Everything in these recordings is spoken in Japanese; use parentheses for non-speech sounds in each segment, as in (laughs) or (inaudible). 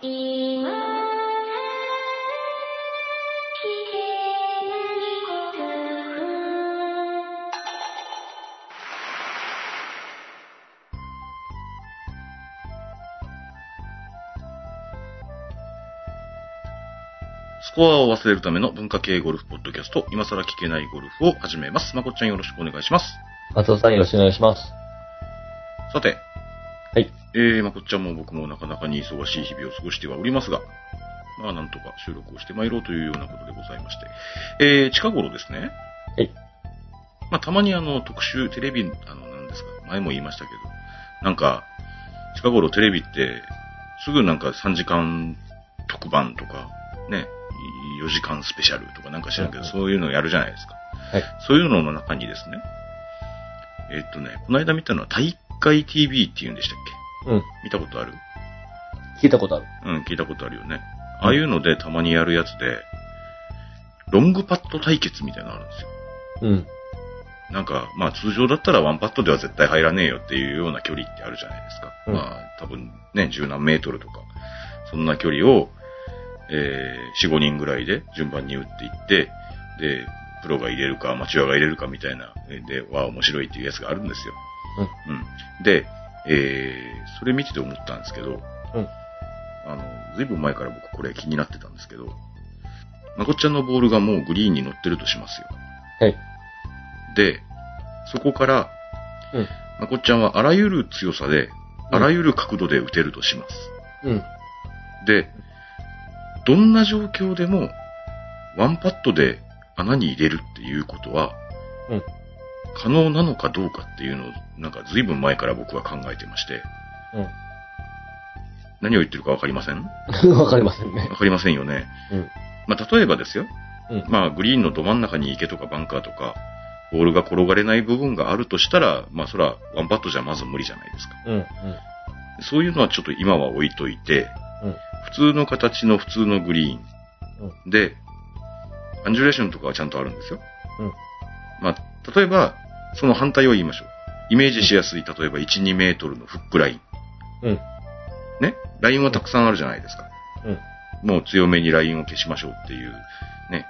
今は聞けないことスコアを忘れるための文化系ゴルフポッドキャスト、今更聞けないゴルフを始めます。まこっちゃんよろしくお願いします。松尾さんよろしくお願いします。さて、はい。えー、まこっちゃんも僕もなかなかに忙しい日々を過ごしてはおりますが、まあなんとか収録をしてまいろうというようなことでございまして、えー、近頃ですね、はい。まあたまにあの特集、テレビ、あの、なんですか、前も言いましたけど、なんか、近頃テレビって、すぐなんか3時間特番とか、ね、4時間スペシャルとかなんか知らんけど、そういうのやるじゃないですか。はい。そういうのの中にですね、えっとね、この間見たのは大会 TV っていうんでしたっうん。け見たことある？聞いたことある。うん、聞いたことあるよね。ああいうのでたまにやるやつで、ロングパット対決みたいなのあるんですよ。うん。なんか、まあ通常だったらワンパットでは絶対入らねえよっていうような距離ってあるじゃないですか。うんまあ多分ね、十何メートルとか、そんな距離を、えー、4、5人ぐらいで順番に打っていって、で、プロが入れるか、アマチュアが入れるかみたいな、えーで、わあ、面白いっていうやつがあるんですよ。うん。で、えー、それ見てて思ったんですけど、うん。あの、ずいぶん前から僕これ気になってたんですけど、まこっちゃんのボールがもうグリーンに乗ってるとしますよ。はい。で、そこから、うん。まこっちゃんはあらゆる強さで、うんあらゆる角度で打てるとします。うん。で、どんな状況でも、ワンパットで穴に入れるっていうことは、うん。可能なのかどうかっていうのを、なんか随分前から僕は考えてまして、何を言ってるかわかりません？わうん。わかりませんね。かりませんよね。うん。まあ、例えばですよ。うん。まあ、グリーンのど真ん中に池とかバンカーとか、ボールが転がれない部分があるとしたら、まあ、そら、ワンパットじゃまず無理じゃないですか。うん。うん。そういうのはちょっと今は置いといて、うん。普通の形の普通のグリーンうん。で、アンジュレーションとかはちゃんとあるんですよ。うん。まあ、例えば、その反対を言いましょう。イメージしやすい、例えば1、2メートルのフックライン。うん。ね？ラインはたくさんあるじゃないですか。うん。もう強めにラインを消しましょうっていう、ね？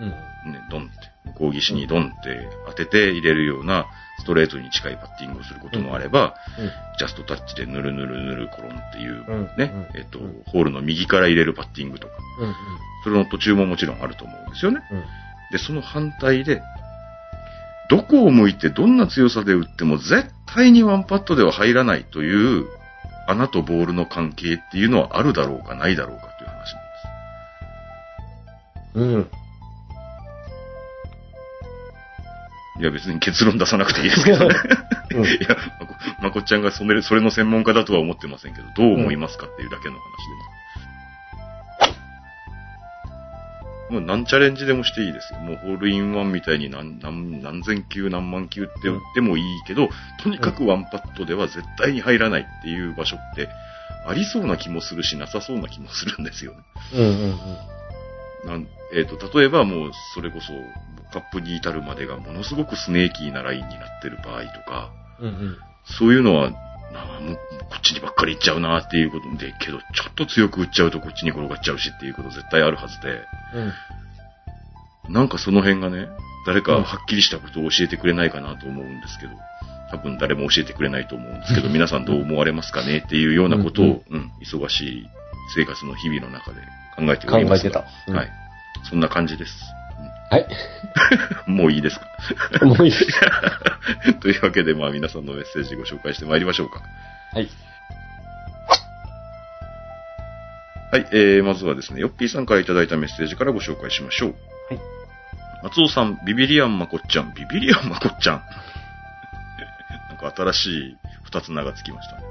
うん。ね、ドンって、向こう岸にドンって当てて入れるようなストレートに近いパッティングをすることもあれば、うん。ジャストタッチでぬるぬるぬるコロンっていう、うんね、うんえっとうん、ホールの右から入れるパッティングとか、うん。それの途中ももちろんあると思うんですよね。うん。で、その反対で、どこを向いてどんな強さで打っても絶対にワンパットでは入らないという穴とボールの関係っていうのはあるだろうかないだろうかという話なんです。うん。いや別に結論出さなくていいですけどね。うん (laughs) いや、まこまこっちゃんがそれそれの専門家だとは思ってませんけど、どう思いますかっていうだけの話で。もう何チャレンジでもしていいですよ。もうホールインワンみたいに何何何千球何万球って打ってもいいけど、とにかくワンパットでは絶対に入らないっていう場所って、ありそうな気もするし、なさそうな気もするんですよね。うん。うん。なんえっ、と、例えばもう、それこそ、カップに至るまでがものすごくスネーキーなラインになってる場合とか、うん。うん。そういうのは、なあもうこっちにばっかり行っちゃうなっていうことで、けど、ちょっと強く打っちゃうとこっちに転がっちゃうしっていうこと絶対あるはずで、うん。なんかその辺がね、誰かはっきりしたことを教えてくれないかなと思うんですけど、多分誰も教えてくれないと思うんですけど、(laughs) 皆さんどう思われますかねっていうようなことを、うん、忙しい生活の日々の中で考えてお考りますが。えてた。うんはい。そんな感じです。はい。う (laughs) んもういいですか？もういい。(laughs) というわけで、まあ皆さんのメッセージご紹介してまいりましょうか。はい。はい、えー、まずはですね、ヨッピーさんからいただいたメッセージからご紹介しましょう。はい。松尾さん、ビビリアンマコッちゃん、ビビリアンマコッちゃん。(laughs) なんか新しい二つ名がつきましたね。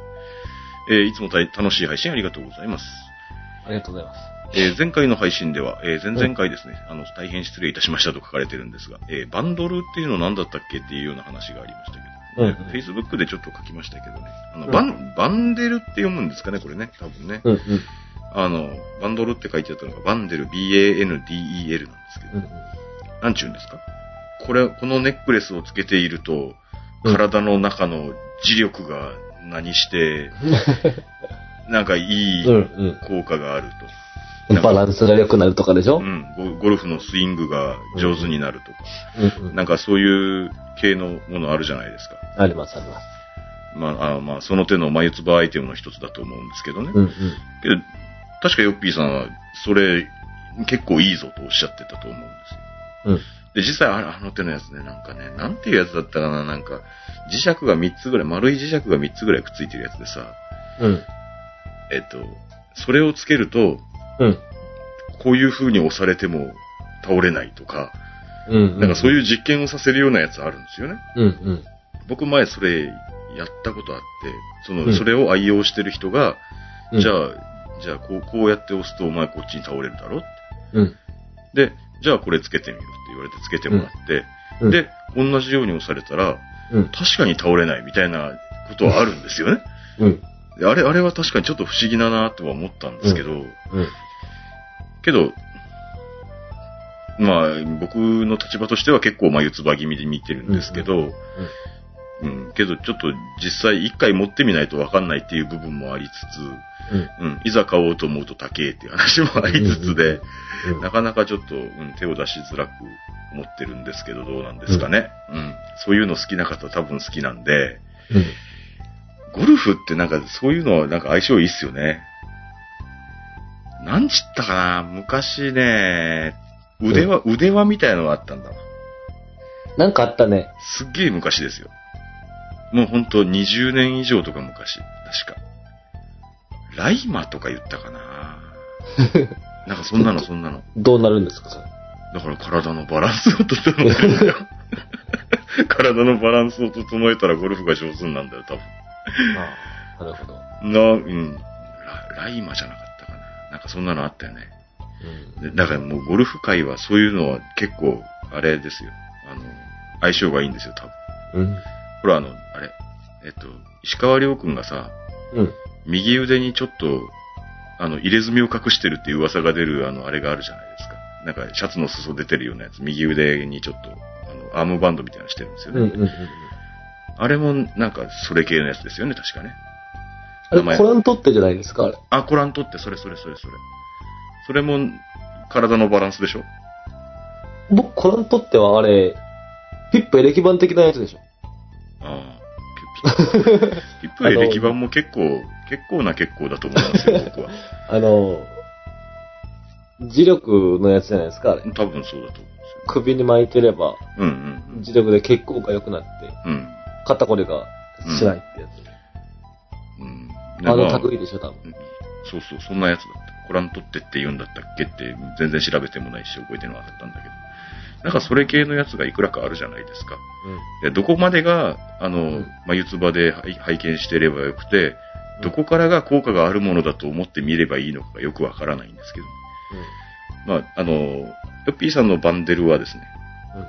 えー、いつも楽しい配信ありがとうございます。ありがとうございます。えー前回の配信では、えー前々回ですね、あの、大変失礼いたしましたと書かれてるんですが、えーバンドルっていうの何だったっけっていうような話がありましたけど、うんうん Facebook でちょっと書きましたけどね、あの、うんバン、バンデルって読むんですかね、これね、多分ね。うん。うん。あの、バンドルって書いてあったのが、バンデル、B-A-N-D-E-L なんですけど、うん。なんちゅうんですか？これ、このネックレスをつけていると、うん体の中の磁力が何して、(laughs) なんかいいうん効果があるうん。バランスが良くなるとかでしょ？と。うん。ゴゴルフのスイングが上手になるとか。うんうん。なんかそういう系のものあるじゃないですか。ありますあります。まあ、あまあ、その手の眉唾アイテムの一つだと思うんですけどね。うんうん。けど、確かヨッピーさんは、それ、結構いいぞとおっしゃってたと思うんですよ。うん。で、実際あのあの手のやつね、なんかね、なんていうやつだったかな、なんか、磁石が3つぐらい、丸い磁石が3つぐらいくっついてるやつでさ、うん。えっと、それをつけると、うん。こういう風に押されても倒れないとか、うん。なんかそうういう実験をさせるようなやつあるんですよね。ん。うんうん。僕前それやったことあって、その、うんそれを愛用してる人が、うんじゃあ、じゃあこう、こうやって押すとお前こっちに倒れるだろうん。で、じゃあこれつけてみろって言われてつけてもらって、うんで、同じように押されたら、うん。確かに倒れないみたいなことはあるんですよね。うん。であれ、あれは確かにちょっと不思議だなとは思ったんですけど、うん。けど、まあ、僕の立場としては結構眉唾気味で見てるんですけど、うん、けどちょっと実際一回持ってみないとわかんないっていう部分もありつうん。つ、うん、いざ買おうと思うと高えっていう話もありつつで、うん。なかなかちょっと、うん、手を出しづらく思ってるんですけど、どうなんですかね。うん。そういうの好きな方多分好きなんで、うん。ゴルフってなんかそういうのはなんか相性いいっすよね。なんちったかな？昔ね、腕輪、腕輪みたいなのがあったんだわ。なんかあったね。すっげえ昔ですよ。もうほんと20年以上とか昔。確か。ライマとか言ったかな？(laughs) なんかそんなのそんなの。どうなるんですか、それ。だから体のバランスを整えるんだよ。(laughs) 体のバランスを整えたらゴルフが上手になるんだよ、多分。ああ。なるほど。な、うん。ラライマじゃなかったかそんなのあったよね。うん。でだからもうゴルフ界はそういうのは結構、あれですよ。あの、相性がいいんですよ、多分。うん。ほら、あの、あれ、えっと、石川亮君がさ、うん。右腕にちょっと、あの、入れ墨を隠してるっていう噂が出る、あの、あれがあるじゃないですか。なんか、シャツの裾出てるようなやつ、右腕にちょっと、あの、アームバンドみたいなのしてるんですよね。うん。うん。うん。あれも、なんか、それ系のやつですよね、確かね。名前コラン取ってじゃないですか、あれ。あ、コラン取って、それそれそれそれ。それも、体のバランスでしょ？僕、コラン取ってはあれ、ピップエレキ板的なやつでしょ。ああ。ピッピ (laughs) ピップエレキ板も結構、結構な結構だと思いますよ、(laughs) 僕は。あの、磁力のやつじゃないですか、あれ。多分そうだと思うんですよ。首に巻いてれば、うんうん磁力で血行が良くなって、うん。うん。肩こりがしないってやうん。つ。あのま類でしょ、多分。うんそうそう、そんなやつだった。コラン取ってって言うんだったっけって全然調べてもないし覚えてなかったんだけど。なんかそれ系のやつがいくらかあるじゃないですか。でどこまでが、あの、ん眉唾で拝拝見してればよくて、どこからが効果があるものだと思って見ればいいのかがよくわからないんですけど。まあ、あの、ヨッピーさんのバンデルはですね、うん。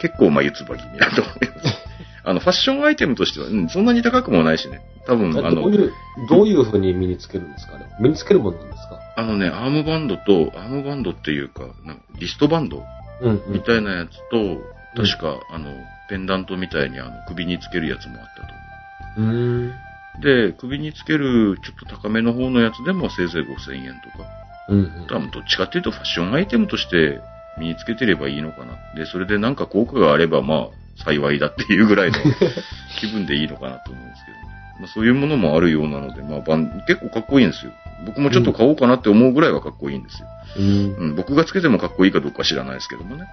結構眉唾気味だと思います。(laughs) あの、ファッションアイテムとしては、うん、そんなに高くもないしね。多分、うん。あのどう、いう、どういう風に身につけるんですかね？身につけるものなんですか？あのね、アームバンドと、アームバンドっていうか、なんかリストバンドうん、うん。みたいなやつと、確か、あの、ペンダントみたいにあの首につけるやつもあったとうーん。で、首につけるちょっと高めの方のやつでもせいぜい5000円とか。うん、うん。多分どっちかっていうとファッションアイテムとして身につけてればいいのかな。で、それでなんか効果があればまあ幸いだっていうぐらいの (laughs) 気分でいいのかなと思うんですけどね。まあ、そういうものもあるようなので、まあバン結構かっこいいんですよ。僕もちょっと買おうかなって思うぐらいはかっこいいんですよ。うん。うん、僕がつけてもかっこいいかどうかは知らないですけどもね。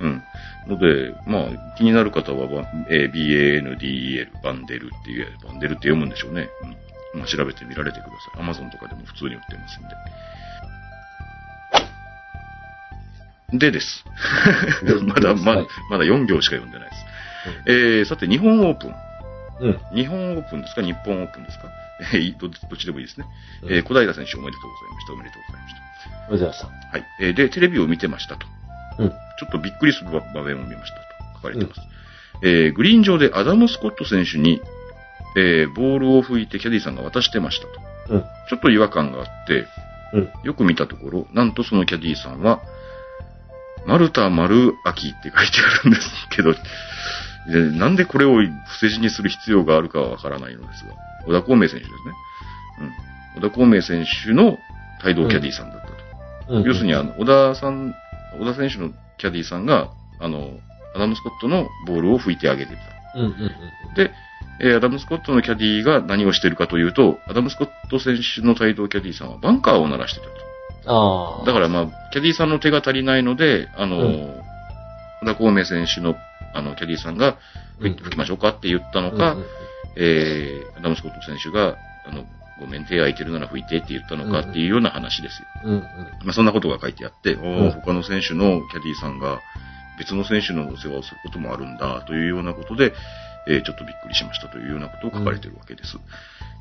うん。うん。ので、まあ、気になる方は、ばえー BANDEL、バンデルっていう、バンデルって読むんでしょうね。うん。まあ、調べてみられてください。Amazon とかでも普通に売ってますんで。でです。(laughs) (laughs) まだ、まだはい、まだ4行しか読んでないです。えー、さて、日本オープン。うん。日本オープンですか？日本オープンですか？(laughs) えーど、どっちでもいいですね。うんえー小平選手おめでとうございました。おめでとうございました。ありがとうございました。はい。えーで、テレビを見てましたと。うん。ちょっとびっくりする場面を見ましたと書かれてます。えーグリーン上でアダム・スコット選手に、えーボールを拭いてキャディさんが渡してましたと。うん。ちょっと違和感があって、うん。よく見たところ、なんとそのキャディさんは、マルタ・マルアキって書いてあるんですけど、でなんでこれを伏せ字にする必要があるかはわからないのですが、小田孔明選手ですね。小田孔明選手の帯同キャディーさんだったと。うん要するに、あの、小田さん、小田選手のキャディーさんが、あの、アダム・スコットのボールを拭いてあげてた。うんうんうん。で、えーアダム・スコットのキャディーが何をしてるかというと、アダム・スコット選手の帯同キャディーさんはバンカーを鳴らしてたと。ああ。だからまあ、キャディーさんの手が足りないので、あの、うん小田孔明選手の、あの、キャディーさんが、うん吹きましょうかって言ったのか、うんえー、アダム・スコット選手が、あの、ごめん、手空いてるなら拭いてって言ったのかっていうような話ですよ。うんうん。まあ、そんなことが書いてあって、うん他の選手のキャディーさんが別の選手のお世話をすることもあるんだというようなことで、えーちょっとびっくりしましたというようなことを書かれてるわけです。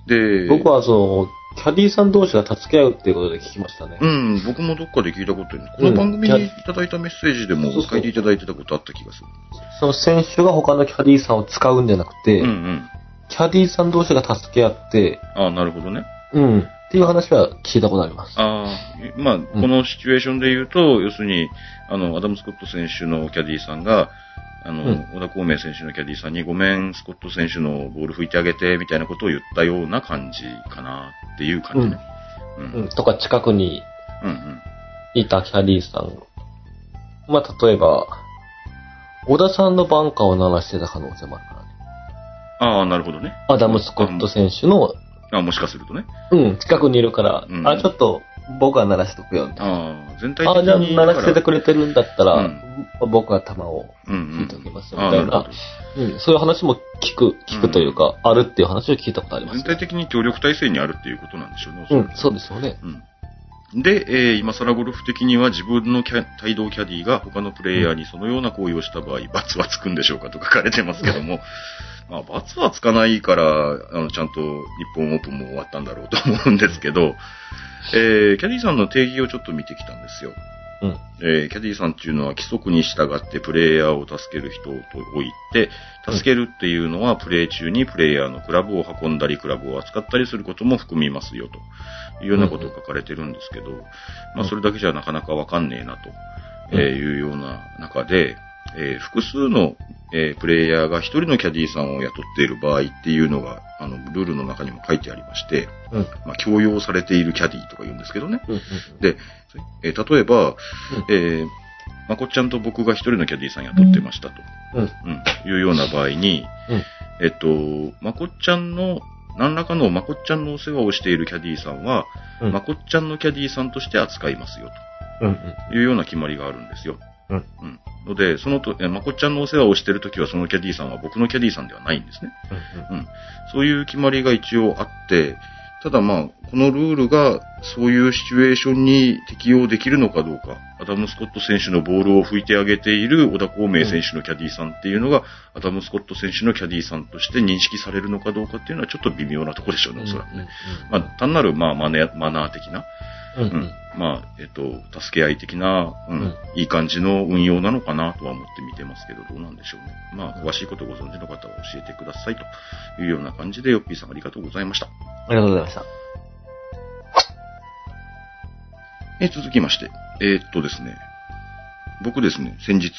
で、僕はその、キャディーさん同士が助け合うっていうことで聞きましたね。うん、僕もどっかで聞いたことある。この番組にいただいたメッセージでも書いていただいてたことあった気がする。その選手が他のキャディーさんを使うんじゃなくて、うんうん。キャディーさん同士が助け合って、ああ、なるほどね。うん。っていう話は聞いたことあります。ああ、まあ、このシチュエーションで言うと、要するに、あの、アダム・スコット選手のキャディーさんが、あの、うん小田孔明選手のキャディーさんに、ごめん、スコット選手のボール拭いてあげて、みたいなことを言ったような感じかなっていう感じね。うん。うん。とか近くにうんうん。いたキャディーさん。まあ、例えば、小田さんのバンカーを鳴らしてた可能性もあるからね。ああ、なるほどね。アダム・スコット選手の、あもしかするとね。うん、近くにいるから、うんあ、ちょっと僕は鳴らしとくよ、みたいな。ああ、全体あ、的じゃあに。鳴らしててくれてるんだったら、うん僕は球をうんうん引いておきますみたいななるほ。ど。うん、そういう話も聞く、聞くというか、あるっていう話を聞いたことあります全。体的に協力体制にあるっていうことなんでしょうね。うんそうですよね。うん。で、えー今更ゴルフ的には自分のキャ帯同キャディーが他のプレイヤーにそのような行為をした場合、(laughs) 罰はつくんでしょうかと書かれてますけども、(laughs) まあ、罰はつかないから、あの、ちゃんと日本オープンも終わったんだろうと思うんですけど、えーキャディーさんの定義をちょっと見てきたんですよ。うん。えーキャディーさんっていうのは規則に従ってプレイヤーを助ける人と置いて、助けるっていうのはプレイ中にプレイヤーのクラブを運んだり、クラブを扱ったりすることも含みますよというようなことを書かれてるんですけど、まあそれだけじゃなかなかわかんねえなと、えーいうような中で、えー複数の、えープレイヤーが一人のキャディーさんを雇っている場合っていうのが、あの、ルールの中にも書いてありまして、うん。まあ、強要されているキャディーとか言うんですけどね。うん。うんで、えー例えば、えーまこっちゃんと僕が一人のキャディーさん雇ってましたと。うん。うん。いうような場合に、うんえっと、まこっちゃんの、何らかのまこっちゃんのお世話をしているキャディーさんは、うんまこっちゃんのキャディーさんとして扱いますようん。うん。というような決まりがあるんですよ。うん。うん。ので、そのと、えまこっちゃんのお世話をしているときはそのキャディーさんは僕のキャディーさんではないんですね。うん。そういう決まりが一応あって、ただまあ、このルールがそういうシチュエーションに適用できるのかどうか、アダム・スコット選手のボールを拭いてあげている小田孔明選手のキャディーさんっていうのが、アダム・スコット選手のキャディーさんとして認識されるのかどうかっていうのはちょっと微妙なところでしょうね、おそらくね。まあ、単なる、まあ、マネマナー的な、うん。まあ、えっと、助け合い的な、うん、うんいい感じの運用なのかなとは思って見てますけど、どうなんでしょうね。まあ、詳しいことをご存知の方は教えてくださいというような感じで、ヨッピーさんありがとうございました。ありがとうございました。えー続きまして、えーっとですね、僕ですね、先日、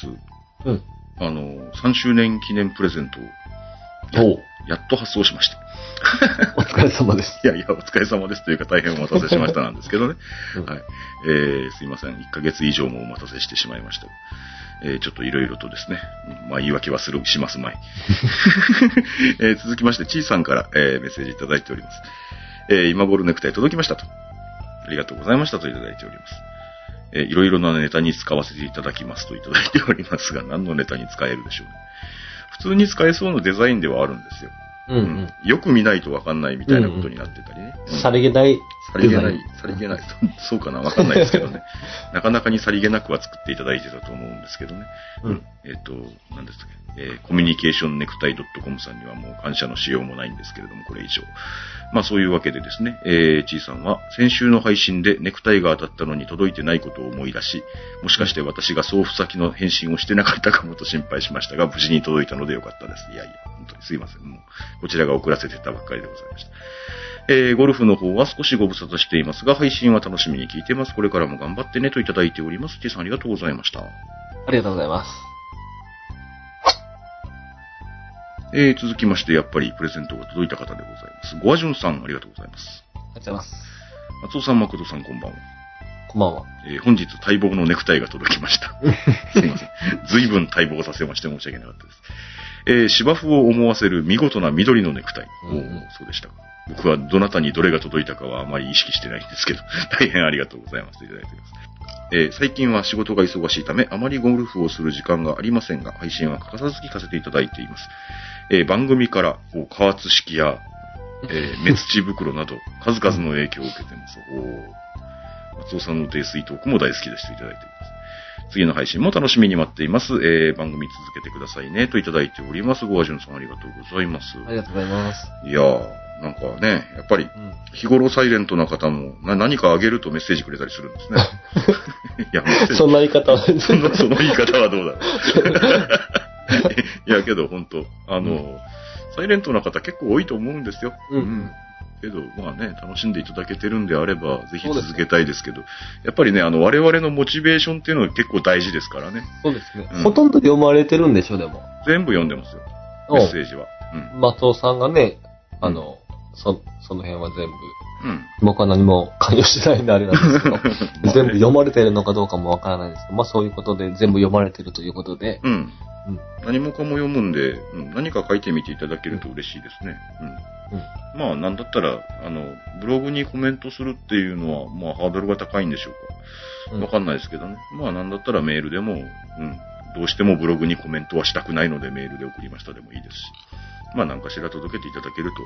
うん。あの、3周年記念プレゼントをやおうやっと発送しまして。お疲れ様です。(laughs) いやいや、お疲れ様ですというか大変お待たせしましたなんですけどね。うんはい。えー、すいません。1ヶ月以上もお待たせしてしまいました。えー、ちょっといろいろとですね、うんまあ言い訳はする、しますまい。(laughs) えー、続きまして、ちーさんから、えー、メッセージいただいております。えー、今頃ネクタイ届きましたと。ありがとうございましたといただいております。えー、いろいろなネタに使わせていただきますといただいておりますが、何のネタに使えるでしょうね。普通に使えそうなデザインではあるんですよ。うんうん。よく見ないとわかんないみたいなことになってたりね。うんさりげないさりげないさりげない、そうかなわかんないですけどね。(laughs) なかなかにさりげなくは作っていただいてたと思うんですけどね。うん。えっ、と、何ですかえーコミュニケーションネクタイ .com さんにはもう感謝のしようもないんですけれども、これ以上。まあそういうわけでですね、えー、ちいさんは先週の配信でネクタイが当たったのに届いてないことを思い出し、もしかして私が送付先の返信をしてなかったかもと心配しましたが、無事に届いたのでよかったです。いやいや、本当にすいません。もう、こちらが送らせてたばっかりでございました。えー、ゴルフの方は少しご無沙汰していますが、配信は楽しみに聞いています。これからも頑張ってねといただいております。ちいさんありがとうございました。ありがとうございます。えー、続きまして、やっぱりプレゼントが届いた方でございます。ゴアジュンさん、ありがとうございます。ございます。松尾さん、誠さん、こんばんは。こんばんは。えー本日待望のネクタイが届きました。(laughs) すいません。随分待望させまして申し訳なかったです。えー芝生を思わせる見事な緑のネクタイ。うんそうでしたか。僕はどなたにどれが届いたかはあまり意識してないんですけど、(laughs) 大変ありがとうございます。いただいております。えー最近は仕事が忙しいため、あまりゴルフをする時間がありませんが、配信は欠かさず聞かせていただいています。えー番組から、こう加圧式や、えー (laughs) 目土袋など、数々の影響を受けてます。おー松尾さんの泥酔トークも大好きですといただいております。次の配信も楽しみに待っています。えー、番組続けてくださいね、といただいております。ごあじゅんさんありがとうございます。ありがとうございます。いやー、なんかね、やっぱり、うん。日頃サイレントな方も、な何かあげるとメッセージくれたりするんですね。(laughs) いや、そんな言い方は、その、その言い方はどうだろう。(laughs) いや、けど本当あの、サイレントな方結構多いと思うんですよ。うんけど、まあね、楽しんでいただけてるんであれば、ぜひ続けたいですけど、やっぱりね、あの、我々のモチベーションっていうのは結構大事ですからね。そうですね、うんほとんど読まれてるんでしょ、でも。全部読んでますよ。メッセージは。うん。松尾さんがね、あの、そ、その辺は全部、うん。僕は何も関与してないんであれなんですけど、(laughs) 全部読まれてるのかどうかもわからないですけど、まあそういうことで全部読まれてるということで、うん。うん何もかも読むんで、うん、何か書いてみていただけると嬉しいですね。うん。まあ、なんだったら、あの、ブログにコメントするっていうのは、まあ、ハードルが高いんでしょうか。うんわかんないですけどね。まあ、なんだったらメールでも、うん。どうしてもブログにコメントはしたくないのでメールで送りましたでもいいですし。まあ、何かしら届けていただけると、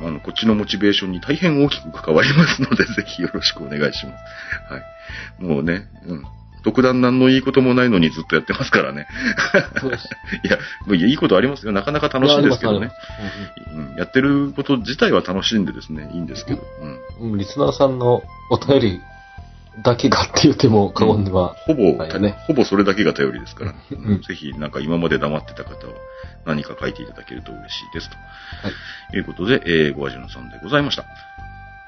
うん。あの、こっちのモチベーションに大変大きく関わりますので、ぜひよろしくお願いします。はい。もうね、うん。特段何のいいこともないのにずっとやってますからね。そうです。(laughs) いや、もういいことありますよ。なかなか楽しいんですけどね。うんうん、やってること自体は楽しんでですね、いいんですけど。うんリスナーさんのお便りだけがって言っても過言では、ほぼ、はいねほぼそれだけが頼りですから、うんうんぜひ、なんか今まで黙ってた方は何か書いていただけると嬉しいです。とはい。いうことで、えー、ごあじゅんさんでございました。あ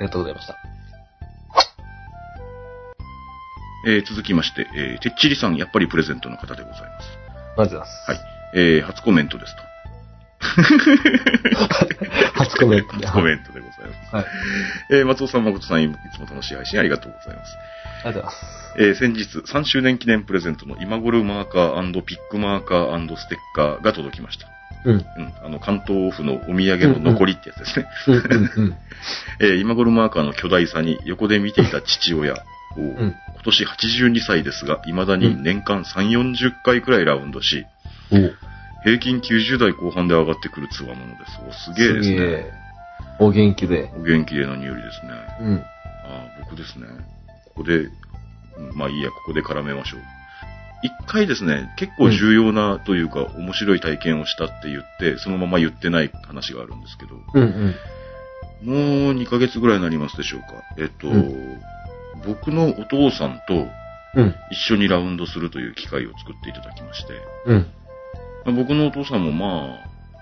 りがとうございました。えー、続きまして、えー、てっちりさん、やっぱりプレゼントの方でございます。ありがとうございます。はい。えー、初コメントですと。(laughs) 初コメントで。初コメントでございます。はい。えー、松尾さん、誠さん、いつも楽しい配信ありがとうございます。ありがとうございます。えー先日、3周年記念プレゼントの今頃マーカーピックマーカーステッカーが届きました。うん。うん。あの、関東府のお土産の残りってやつですね。うんうんうん。(laughs) えー今頃マーカーの巨大さに横で見ていた父親を、ん今年82歳ですが、未だに年間3、40回くらいラウンドし、お平均90代後半で上がってくるつわものです。おすげえですね。お元気で。お元気で何よりですね。うん。ああ、僕ですね。ここで、うんまあいいや、ここで絡めましょう。一回ですね、結構重要なというか、面白い体験をしたって言って、そのまま言ってない話があるんですけど、うんうん。もう2ヶ月ぐらいになりますでしょうか。えっと、う僕のお父さんとうん。一緒にラウンドするという機会を作っていただきまして、うん。まあ僕のお父さんもま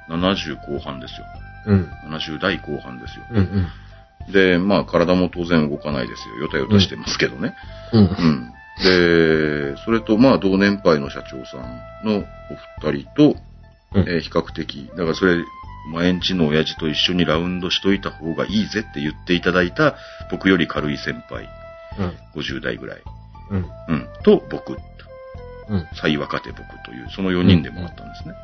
あ、70後半ですよ。うん。70代後半ですよ。うんうん。で、まあ体も当然動かないですよ。よたよたしてますけどね。うん。うん。で、それと、まあ、同年配の社長さんのお二人と、うんえー比較的、だからそれ、前んちの親父と一緒にラウンドしといた方がいいぜって言っていただいた、僕より軽い先輩、うん。50代ぐらい、うん。うん、と僕、うん。最若手僕という、その4人でもあったんですね。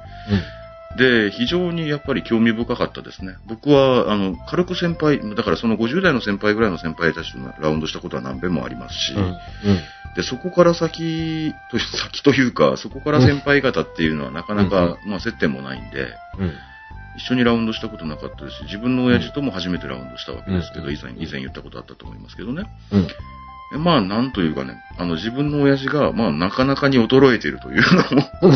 で、非常にやっぱり興味深かったですね。僕は、あの、軽く先輩、だからその50代の先輩ぐらいの先輩たちとラウンドしたことは何遍もありますし、うん。うん。で、そこから先と、(laughs) 先というか、そこから先輩方っていうのはなかなか、まあ接点もないんで、うん。一緒にラウンドしたことなかったですし、自分の親父とも初めてラウンドしたわけですけど、うん以前、以前言ったことあったと思いますけどね。まあ、なんというかね、あの、自分の親父が、まあ、なかなかに衰えているというのも、(laughs)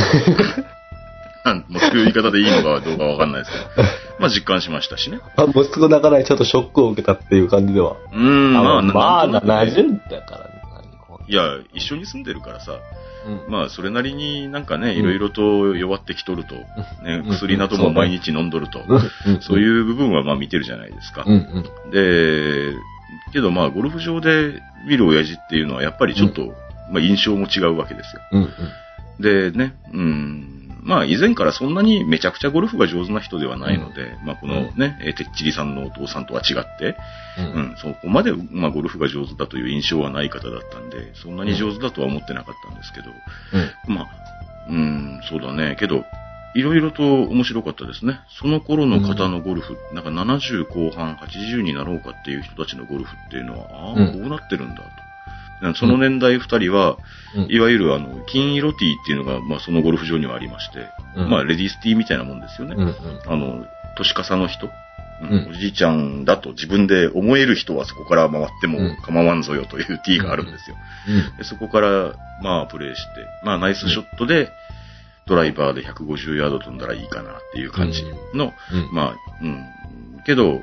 なんもうそういう言い方でいいのかどうかわかんないですけど、まあ、実感しましたしね。あ、息子の中でちょっとショックを受けたっていう感じでは。うーん、まあ、まあ、なんとなくね70だからね。いや、一緒に住んでるからさ、うん。まあ、それなりになんかね、うんいろいろと弱ってきとると、ねうん、薬なども毎日飲んどると、うん。そういう部分はまあ見てるじゃないですか。で、けどまあ、ゴルフ場で見る親父っていうのはやっぱりちょっと、まあ印象も違うわけですよ。うんうん。でね、うん、まあ以前からそんなにめちゃくちゃゴルフが上手な人ではないので、まあこのね、えーてっちりさんのお父さんとは違って、う。うんん、そこまで、まあゴルフが上手だという印象はない方だったんで、そんなに上手だとは思ってなかったんですけど、うん。まあ、うん、そうだね。けど、いろいろと面白かったですね。その頃の方のゴルフ、なんか70後半、80になろうかっていう人たちのゴルフっていうのは、ああ、うんこうなってるんだと。その年代二人は、うんいわゆるあの、金色ティーっていうのが、まあそのゴルフ場にはありまして、うんまあレディースティーみたいなもんですよね。うん。うん。あの、年かさの人、うんうんおじいちゃんだと自分で思える人はそこから回ってもうん構わんぞよというティーがあるんですよ。うん。でそこから、まあ、プレイして、まあ、ナイスショットで、ドライバーで150ヤード飛んだらいいかなっていう感じの、うん。まあ、うん。けど、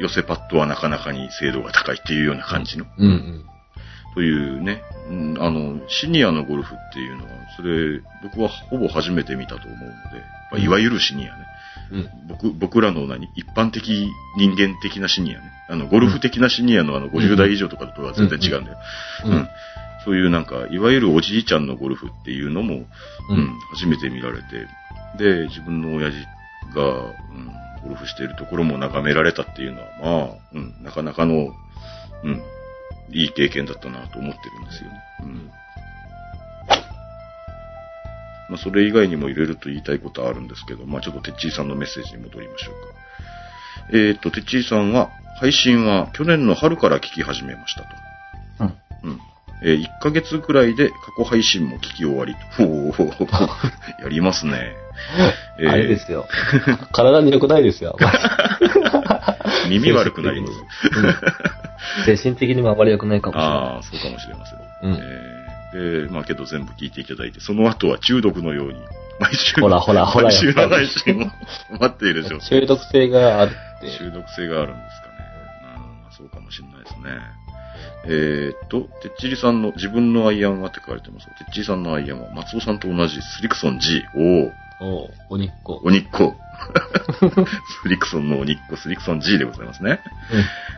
寄せパットはなかなかに精度が高いっていうような感じの、うん。うん。というね、うんあの、シニアのゴルフっていうのは、それ、僕はほぼ初めて見たと思うので、まあいわゆるシニアね。うん。僕、僕らの何一般的人間的なシニアね。あの、ゴルフ的なシニアのあの、50代以上とかとは全然違うんだよ。ううんん。そういうなんか、いわゆるおじいちゃんのゴルフっていうのも、ううんん、初めて見られて、で、自分の親父が、うん、ゴルフしているところも眺められたっていうのは、まあ、うん、なかなかの、うん、いい経験だったなと思ってるんですよね。うん。まあ、それ以外にもいろいろと言いたいことはあるんですけど、まあ、ちょっとてっちーさんのメッセージに戻りましょうか。えーっと、てっちーさんは、配信は去年の春から聞き始めましたと。えー1ヶ月くらいで過去配信も聞き終わりと。ほうほうほうやりますね。え (laughs) ーあれですよ。体に良くないですよ。(laughs) 耳悪くなります。うん。精神的にもあまり良くないかもしれない。ああ、そうかもしれません。うんえーで、まあけど全部聞いていただいて、その後は中毒のように、毎週、ほらほらほら毎週の配信を待っている状態。(laughs) 中毒性があるって。中毒性があるんですかね。うん、そうかもしれないですね。えーっと、てっちりさんの自分のアイアンはって書かれてます。てっちりさんのアイアンは松尾さんと同じスリクソン G。おー、おうお肉子。おにっこ。(laughs) スリクソンのおにっこ、スリクソン G でございますね。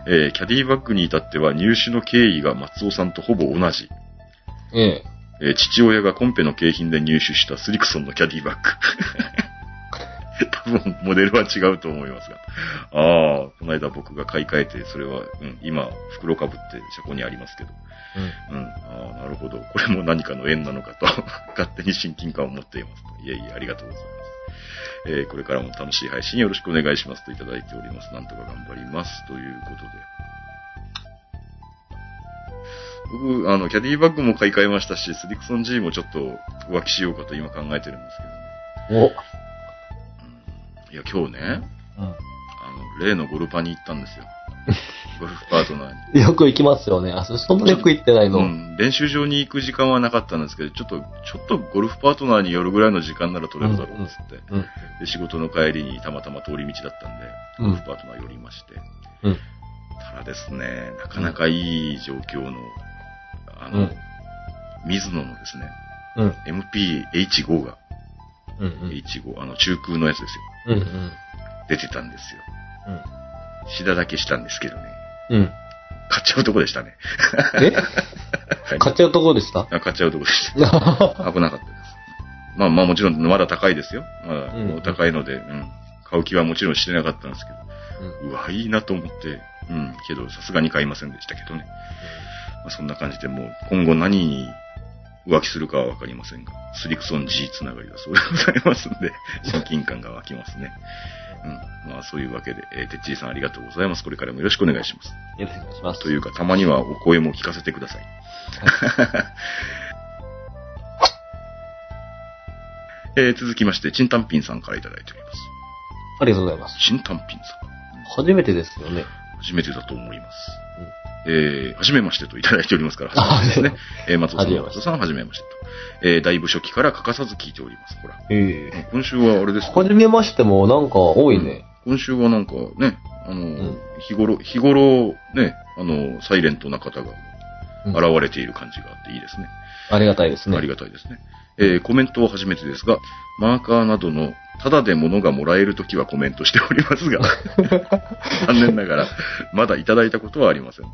えーキャディバッグに至っては入手の経緯が松尾さんとほぼ同じ。うん。ええ。えー父親がコンペの景品で入手したスリクソンのキャディバッグ。(laughs) モデルは違うと思いますが。ああ、この間僕が買い替えて、それは、うん、今、袋かぶって車庫にありますけど。うん、ああ、なるほど。これも何かの縁なのかと、(laughs) 勝手に親近感を持っています。いえいえ、ありがとうございます。えーこれからも楽しい配信よろしくお願いしますといただいております。なんとか頑張ります。ということで。僕、あの、キャディバッグも買い替えましたし、スリクソン G もちょっと浮気しようかと今考えてるんですけど、お。いや、今日ね、うあの、例のゴルパに行ったんですよ。(laughs) ゴルフパートナーに。ん。よく行きますよね。あ、そそんなよく行ってないの。うん、練習場に行く時間はなかったんですけど、ちょっと、ちょっとゴルフパートナーに寄るぐらいの時間なら取れるだろうっつって、うん。で、仕事の帰りにたまたま通り道だったんで、うんゴルフパートナー寄りまして、うん。ただですね、なかなかいい状況の、あの、うん。水野のですね、うん。MP-H5 が、うん。H5、あの、中空のやつですよ。うん。うん。出てたんですよ。うん。シダだけしたんですけどね、うん。買っちゃうとこでしたね。え？(laughs) はい買っちゃうところでした？あ買っちゃうとこでした。(laughs) 危なかったです。まあまあもちろんまだ高いですよ。まだうんお高いので、うん。買う気はもちろんしてなかったんですけうん。ど、うわ、いいなと思って、うん。けどさすがに買いませんでしたけどね。まあ、そんな感じでもう今後何に浮気するかはわかりませんが、スリクソン G つながりだそうでございますんで、(laughs) 親近感が湧きますね。うん。まあそういうわけで、えー、てっちーさんありがとうございます。これからもよろしくお願いします。よろしくお願いします。というか、たまにはお声も聞かせてください。(laughs) えー続きまして、チンタンピンさんからいただいております。ありがとうございます。チンタンピンさん。初めてですよね。初めてだと思います。えー、はじめましてといただいておりますから、はじめましてですね。えー、松尾さん、はじめまして松尾さん、はじめましてと。えー、だいぶ初期から欠かさず聞いております。ほら。ええ。今週はあれですか？初めましてもなんか多いね。今週はなんかね、あの、ん日頃、日頃、ね、あの、サイレントな方がうん現れている感じがあっていいですね。ありがたいですね。ありがたいですね。えーコメントは初めてですが、マーカーなどの、ただで物がもらえるときはコメントしておりますが、(laughs) 残念ながら、まだいただいたことはありませんと。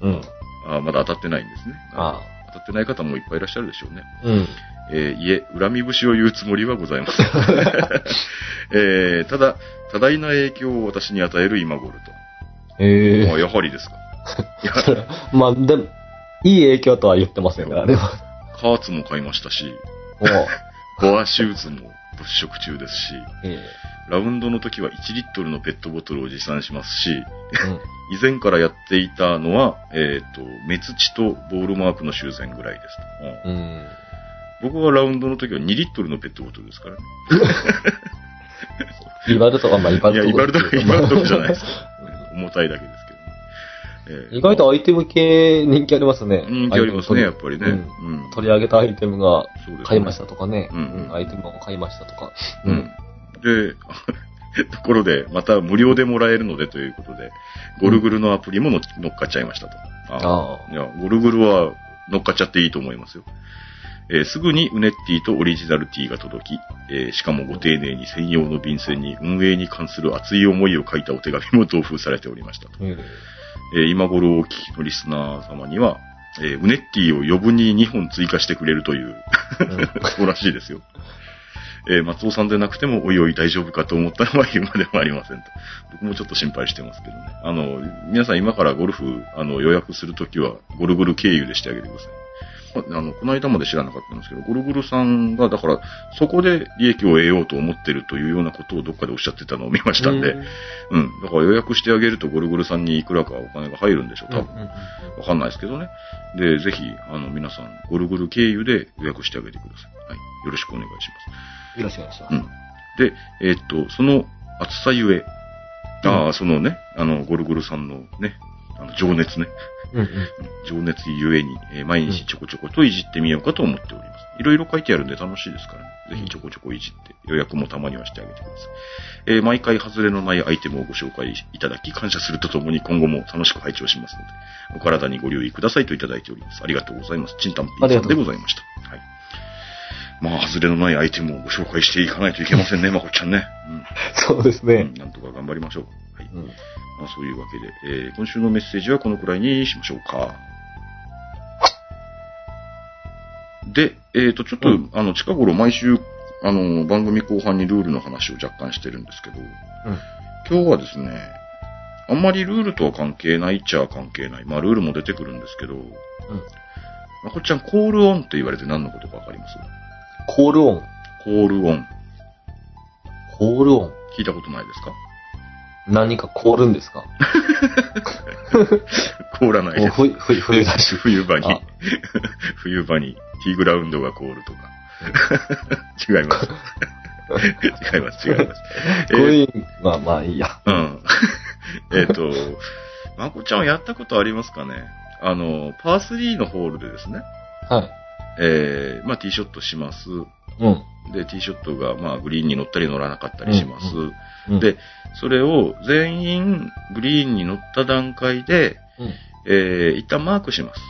うん。あーまだ当たってないんですね。あ当たってない方もいっぱいいらっしゃるでしょうね。うん。えーいえ、恨み節を言うつもりはございません。(laughs) えーただ、多大な影響を私に与える今頃と。ええあやはりですか。いや、まあ、でも、いい影響とは言ってませんが、あれは。カーツも買いましたし、もう、(laughs) ゴアシューズも物色中ですし、えラウンドの時は1リットルのペットボトルを持参しますし、えうん。(laughs) 以前からやっていたのは、えっ、と、メツチとボールマークの修繕ぐらいですと、うんうん。僕はラウンドの時は2リットルのペットボトルですからね。(laughs) イバルトは、まあ、イバいや、ルト。イバルト、(laughs) イバルトじゃないですか。重たいだけですけどね。えー意外とアイテム系人気ありますね。人気ありますね、やっぱりね。うんうん。取り上げたアイテムが買いましたとかね。うんうんアイテムを買いましたとか。うん。で、(laughs) ところで、また無料でもらえるのでということで、ゴルグルのアプリもの乗っかっちゃいましたと。ああいや、ゴルグルは乗っかっちゃっていいと思いますよ。えーすぐにウネッティとオリジナルティが届き、えーしかもご丁寧に専用の便箋に運営に関する熱い思いを書いたお手紙も同封されておりましたと。うん。ええー今頃お聞きのリスナー様には、えーウネッティを余分に2本追加してくれるという、(laughs) そうらしいですよ。えー松尾さんでなくても、おいおい大丈夫かと思ったのは言うまでもありませんと。(laughs) 僕もちょっと心配してますけどね。あの、皆さん今からゴルフ、あの、予約するときは、ゴルゴル経由でしてあげてください。まあの、この間まで知らなかったんですけど、ゴルゴルさんが、だから、そこで利益を得ようと思ってるというようなことをどっかでおっしゃってたのを見ましたんで、うん。だから予約してあげるとゴルゴルさんにいくらかお金が入るんでしょう、多分。わかんないですけどね。で、ぜひ、あの、皆さん、ゴルゴル経由で予約してあげてください。はい。よろしくお願いします。よろしくお願いします。うん。で、えーっと、その厚さゆえ、ああ、そのね、あの、ゴルゴルさんのね、あの、情熱ね、うんうん。(laughs) 情熱ゆえに、えー毎日ちょこちょこといじってみようかと思っております。いろいろ書いてあるんで楽しいですからね。ぜひちょこちょこいじって、予約もたまにはしてあげてください。えー毎回外れのないアイテムをご紹介いただき、感謝するとともに今後も楽しく拝聴しますので、お体にご留意くださいといただいております。ありがとうございます。チンタンピーさんでございました。はい。まあ、外れのないアイテムをご紹介していかないといけませんね、(laughs) まこっちゃんね。そうですねうん。。なんとか頑張りましょう。はい。うん。まあ、そういうわけで、えー今週のメッセージはこのくらいにしましょうか。で、えっ、と、ちょっと、うんあの、近頃毎週、あの、番組後半にルールの話を若干してるんですけど、今日はですね、あんまりルールとは関係ないっちゃ関係ない。まあ、ルールも出てくるんですけど、まこっちゃん、コールオンって言われて何のことかわかります？コールオン。コールオン。コールオン。聞いたことないですか？何か凍るんですか？(laughs) 凍らないです。ふふ冬だし。冬場にあ、冬場に (laughs) ティーグラウンドが凍るとか。(laughs) 違います。違います、違います。こういう、まあまあいいや。うん。えっと、まこちゃんはやったことありますかね？あの、パー3のホールでですね、はい。えー、まあティーショットします。うん。で、ティーショットが、まあ、グリーンに乗ったり乗らなかったりします。うんうんで、それを全員グリーンに乗った段階で、うん。えー、一旦マークします。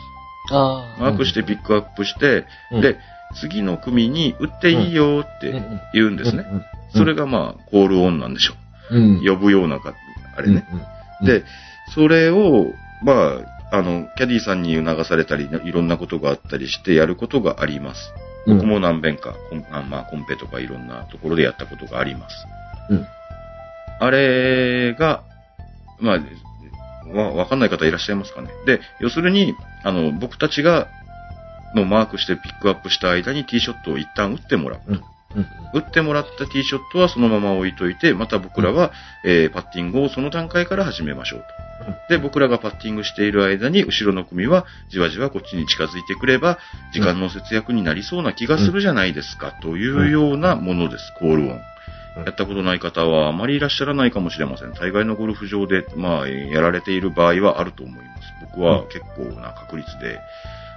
ああ。マークしてピックアップして、うんで、次の組に打っていいよって言うんですね。うん。それがまあ、コールオンなんでしょうん。う。呼ぶようなか、あれね。うん。で、それを、まあ、あの、キャディさんに促されたり、いろんなことがあったりしてやることがあります。うん、僕も何遍か、コンあまあ、コンペとかいろんなところでやったことがあります。うん。あれが、まあ、わ、わかんない方いらっしゃいますかね。で、要するに、あの、僕たちが、のマークしてピックアップした間にティーショットを一旦打ってもらう。うん。うん。打ってもらったティーショットはそのまま置いといて、また僕らは、えーパッティングをその段階から始めましょうと。で、僕らがパッティングしている間に、後ろの組はじわじわこっちに近づいてくれば、時間の節約になりそうな気がするじゃないですか、というようなものです、コールオン。うんやったことない方はあまりいらっしゃらないかもしれません。大概のゴルフ場で、まあ、やられている場合はあると思います。僕は結構な確率で、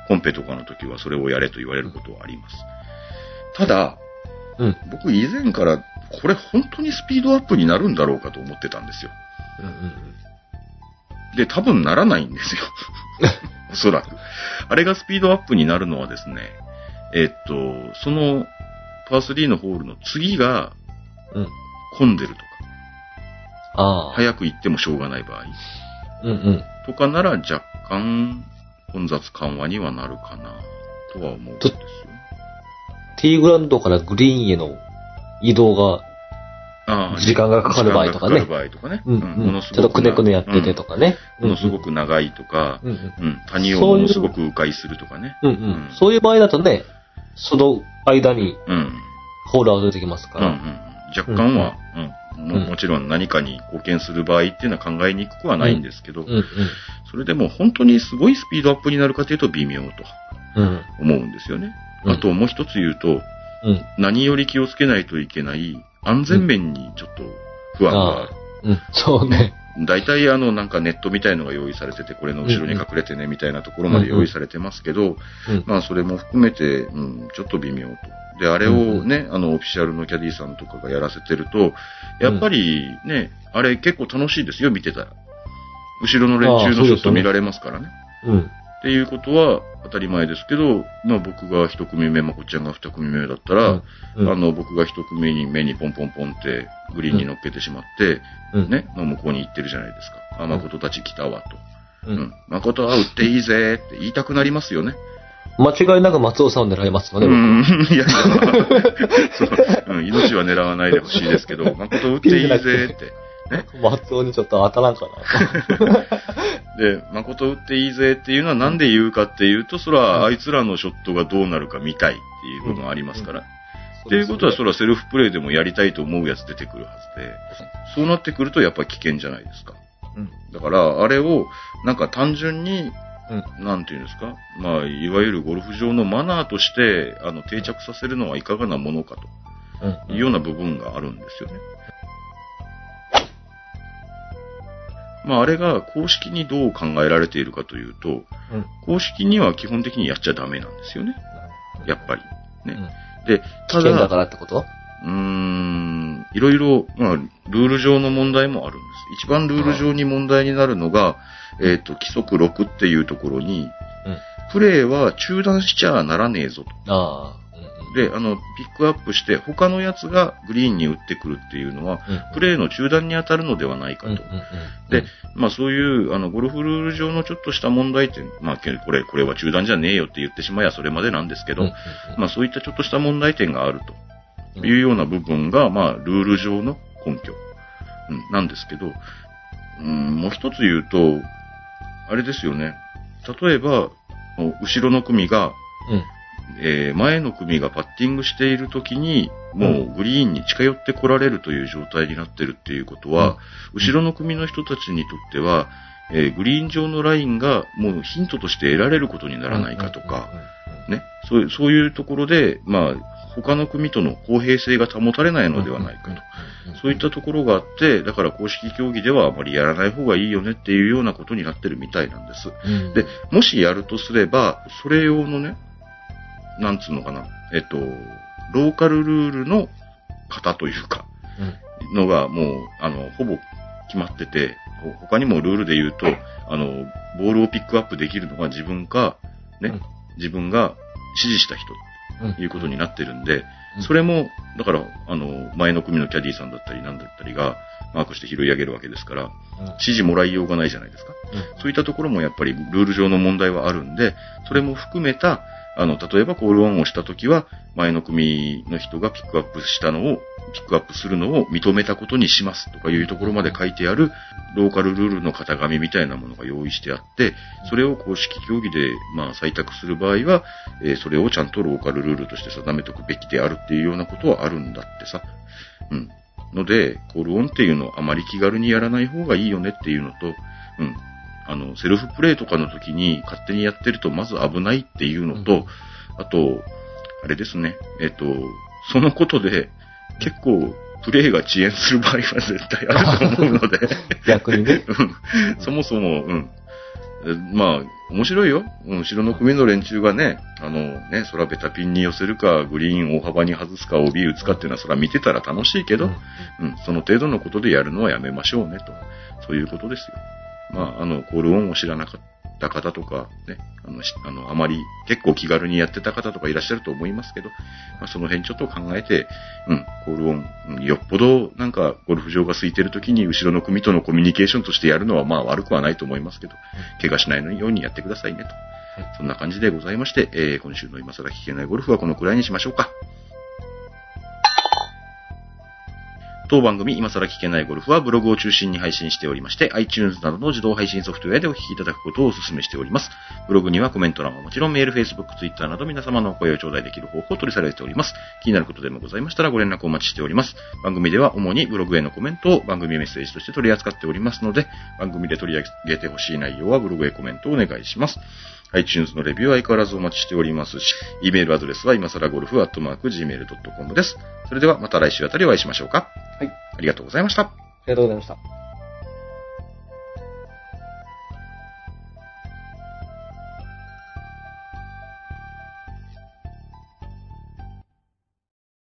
コンペとかの時はそれをやれと言われることはあります。ただ、うん。僕以前から、これ本当にスピードアップになるんだろうかと思ってたんですよ。うん。うん。で、多分ならないんですよ。(laughs) おそらく。あれがスピードアップになるのはですね、えっと、そのパー3のホールの次がうん。混んでるとか、ああ。早く行ってもしょうがない場合うんうん。とかなら若干混雑緩和にはなるかなとは思うんですよ。テティーグラウンドからグリーンへの移動が、時間がかかる場合とかね時間がかかる場合とかね。うん、ものすごくちょっとくねくねやっててとかね。うんものすごく長いとか、うんうん。うん、谷をものすごく迂回するとかね。うんうん。そういう場合だとね、その間にうん。ホールアウトできますから。うんうん、若干は、うんもうんもちろん何かに貢献する場合っていうのは考えにくくはないんですけど、うんうん。それでも本当にすごいスピードアップになるかというと微妙とうん。思うんですよね。うんあともう一つ言うと、うん。何より気をつけないといけない安全面にちょっと不安がある。うん。そうね。大体あのなんかネットみたいのが用意されてて、これの後ろに隠れてねみたいなところまで用意されてますけど、うん。まあそれも含めて、うん、ちょっと微妙と。で、あれをね、あの、オフィシャルのキャディーさんとかがやらせてると、やっぱりね、あれ結構楽しいですよ、見てたら。後ろの連中のショット見られますからね。うん。っていうことは当たり前ですけど、まあ僕が一組目、まこっちゃんが二組目だったら、うんあの、僕が一組に目にポンポンポンってグリーンに乗っけてしまって、うん。ね、まあ向こうに行ってるじゃないですか。あ、誠たち来たわと。う。うんん。誠は打っていいぜって言いたくなりますよね。間違いなく松尾さんを狙いますよね、うん。い (laughs) やいや、(laughs) そう、うん、命は狙わないでほしいですけど、(laughs) 誠打っていいぜって。僕 (laughs) 松尾にちょっと当たらんかな。(laughs) で、誠打っていいぜっていうのはなんで言うかっていうと、それはあいつらのショットがどうなるか見たいっていう部分ありますから。っていうことは、それはセルフプレイでもやりたいと思うやつ出てくるはずで、そうなってくるとやっぱり危険じゃないですか。うん。だから、あれを、なんか単純に、うん。なんていうんですか、まあ、いわゆるゴルフ場のマナーとして、あの、定着させるのはいかがなものかというような部分があるんですよね。まあ、あれが公式にどう考えられているかというと、うん。公式には基本的にやっちゃダメなんですよね。やっぱり。ね。うんで、危た険だかだ、らってこと？うーん、いろいろ、まあ、ルール上の問題もあるんです。一番ルール上に問題になるのが、えっ、と、規則6っていうところに、うん。プレーは中断しちゃならねえぞと。ああ。で、あの、ピックアップして、他のやつがグリーンに打ってくるっていうのは、うん。プレーの中断に当たるのではないかと。で、まあそういう、あの、ゴルフルール上のちょっとした問題点、まあけこれ、これは中断じゃねえよって言ってしまえばそれまでなんですけど、うん、まあそういったちょっとした問題点があるというような部分が、まあルール上の根拠、うん、なんですけど、うん、もう一つ言うと、あれですよね。例えば、後ろの組が、うん。えー前の組がパッティングしている時に、もうグリーンに近寄ってこられるという状態になってるっていうことは、後ろの組の人たちにとっては、えーグリーン上のラインがもうヒントとして得られることにならないかとか、ね、そういう、そういうところで、まあ、他の組との公平性が保たれないのではないかと。そういったところがあって、だから公式競技ではあまりやらない方がいいよねっていうようなことになってるみたいなんです。うん。で、もしやるとすれば、それ用のね、なんつうのかな、えっと、ローカルルールの型というか、うん。のがもう、あの、ほぼ決まってて、ほ他にもルールで言うと、あの、ボールをピックアップできるのが自分か、ね、うん。自分が指示した人うん。ということになってるんで、うん。それも、だから、あの、前の組のキャディーさんだったりなんだったりが、マークして拾い上げるわけですから、指示もらいようがないじゃないですか。そういったところもやっぱりルール上の問題はあるんで、それも含めた、あの、例えばコールオンをしたときは、前の組の人がピックアップしたのを、ピックアップするのを認めたことにしますとかいうところまで書いてある、ローカルルールの型紙みたいなものが用意してあって、それを公式競技で、まあ、採択する場合は、えーそれをちゃんとローカルルールとして定めておくべきであるっていうようなことはあるんだってさ。うん。ので、コールオンっていうのをあまり気軽にやらない方がいいよねっていうのと、うん。あの、セルフプレイとかの時に勝手にやってるとまず危ないっていうのと、あと、あれですね、えっと、そのことで結構プレイが遅延する場合は絶対あると思うので、(laughs) 逆にね。(laughs) うんそもそも、うん。えまあ、面白いよ。うん後ろの組の連中がね、あのね、空ベタピンに寄せるか、グリーン大幅に外すか、OB 打つかっていうのは、それは見てたら楽しいけど、うん、その程度のことでやるのはやめましょうね、と。そういうことですよ。まあ、あの、コールオンを知らなかった方とか、ね、あの、しあの、あまり結構気軽にやってた方とかいらっしゃると思いますけど、まあ、その辺ちょっと考えて、うん、コールオン、うんよっぽどなんかゴルフ場が空いてる時に後ろの組とのコミュニケーションとしてやるのはまあ悪くはないと思いますけど、怪我しないようにやってくださいねと。そんな感じでございまして、えー今週の今更聞けないゴルフはこのくらいにしましょうか。当番組、今更聞けないゴルフはブログを中心に配信しておりまして、iTunes などの自動配信ソフトウェアでお聞きいただくことをお勧めしております。ブログにはコメント欄はもちろんメール、Facebook、Twitter など皆様のお声を頂戴できる方法を取りされております。気になることでもございましたらご連絡お待ちしております。番組では主にブログへのコメントを番組メッセージとして取り扱っておりますので、番組で取り上げてほしい内容はブログへコメントをお願いします。iTunes のレビューは相変わらずお待ちしておりますし、e メールアドレスは今更ゴルフアットマーク gmail.com です。それではまた来週あたりお会いしましょうか。はい。ありがとうございました。ありがとうございました。